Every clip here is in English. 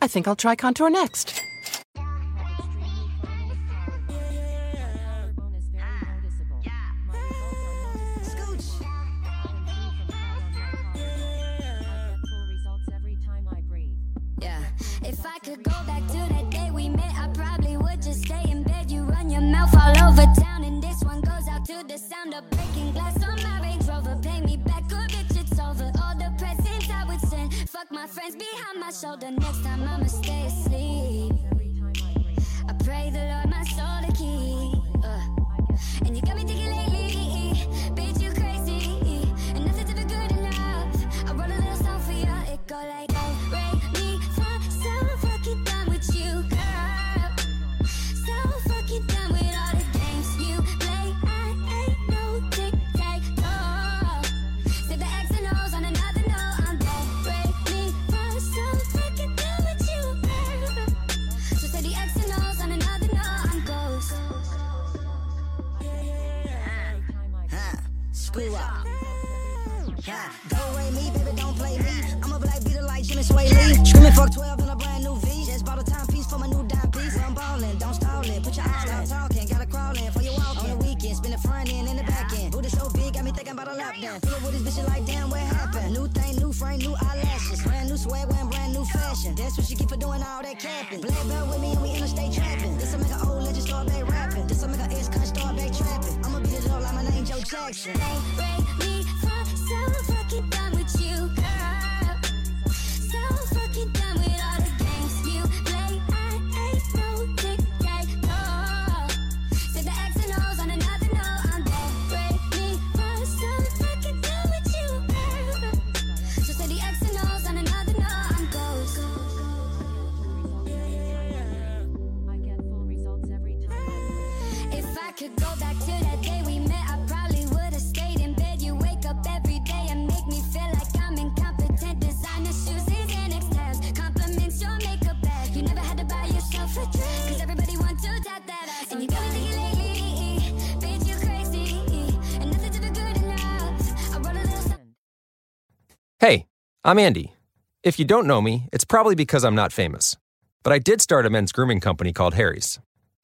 I think I'll try Contour Next. If I could go back to that day we met, I probably would just stay in bed. You run your mouth all over town, and this one goes out to the sound of breaking glass Behind my shoulder. Next time I'ma stay asleep. I pray the Lord my soul to keep. Uh. And you got me thinking new. That's what she get for doing all that capping. Black belt with me and we interstate trapping. This will make an old legend start back rapping. This will make an ex cunt start back trapping. I'ma beat it up like my name Joe Jackson. Rate me could go back to that day we met, I probably would have stayed in bed. You wake up every day and make me feel like I'm incompetent. Designer shoes, tabs, compliments your makeup bag. You never had to buy yourself a dress, cause everybody wants to tap that ass. And you got me thinking lately, bitch, you crazy, and nothing's ever good enough. I wrote a little. Hey, I'm Andy. If you don't know me, it's probably because I'm not famous. But I did start a men's grooming company called Harry's.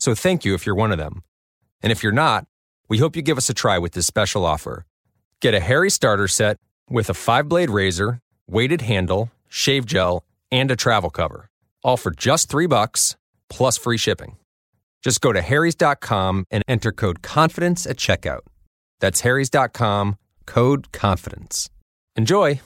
so thank you if you're one of them. And if you're not, we hope you give us a try with this special offer. Get a Harry starter set with a five blade razor, weighted handle, shave gel, and a travel cover, all for just three bucks plus free shipping. Just go to harrys.com and enter code confidence at checkout. That's harrys.com, code confidence. Enjoy!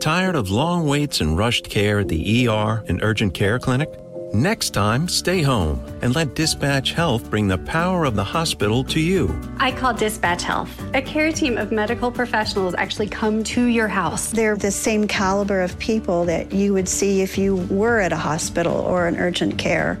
Tired of long waits and rushed care at the ER and urgent care clinic? Next time, stay home and let Dispatch Health bring the power of the hospital to you. I call Dispatch Health. A care team of medical professionals actually come to your house. They're the same caliber of people that you would see if you were at a hospital or an urgent care.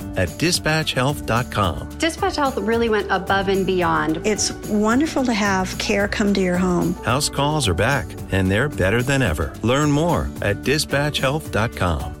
at dispatchhealth.com. Dispatch Health really went above and beyond. It's wonderful to have care come to your home. House calls are back, and they're better than ever. Learn more at dispatchhealth.com.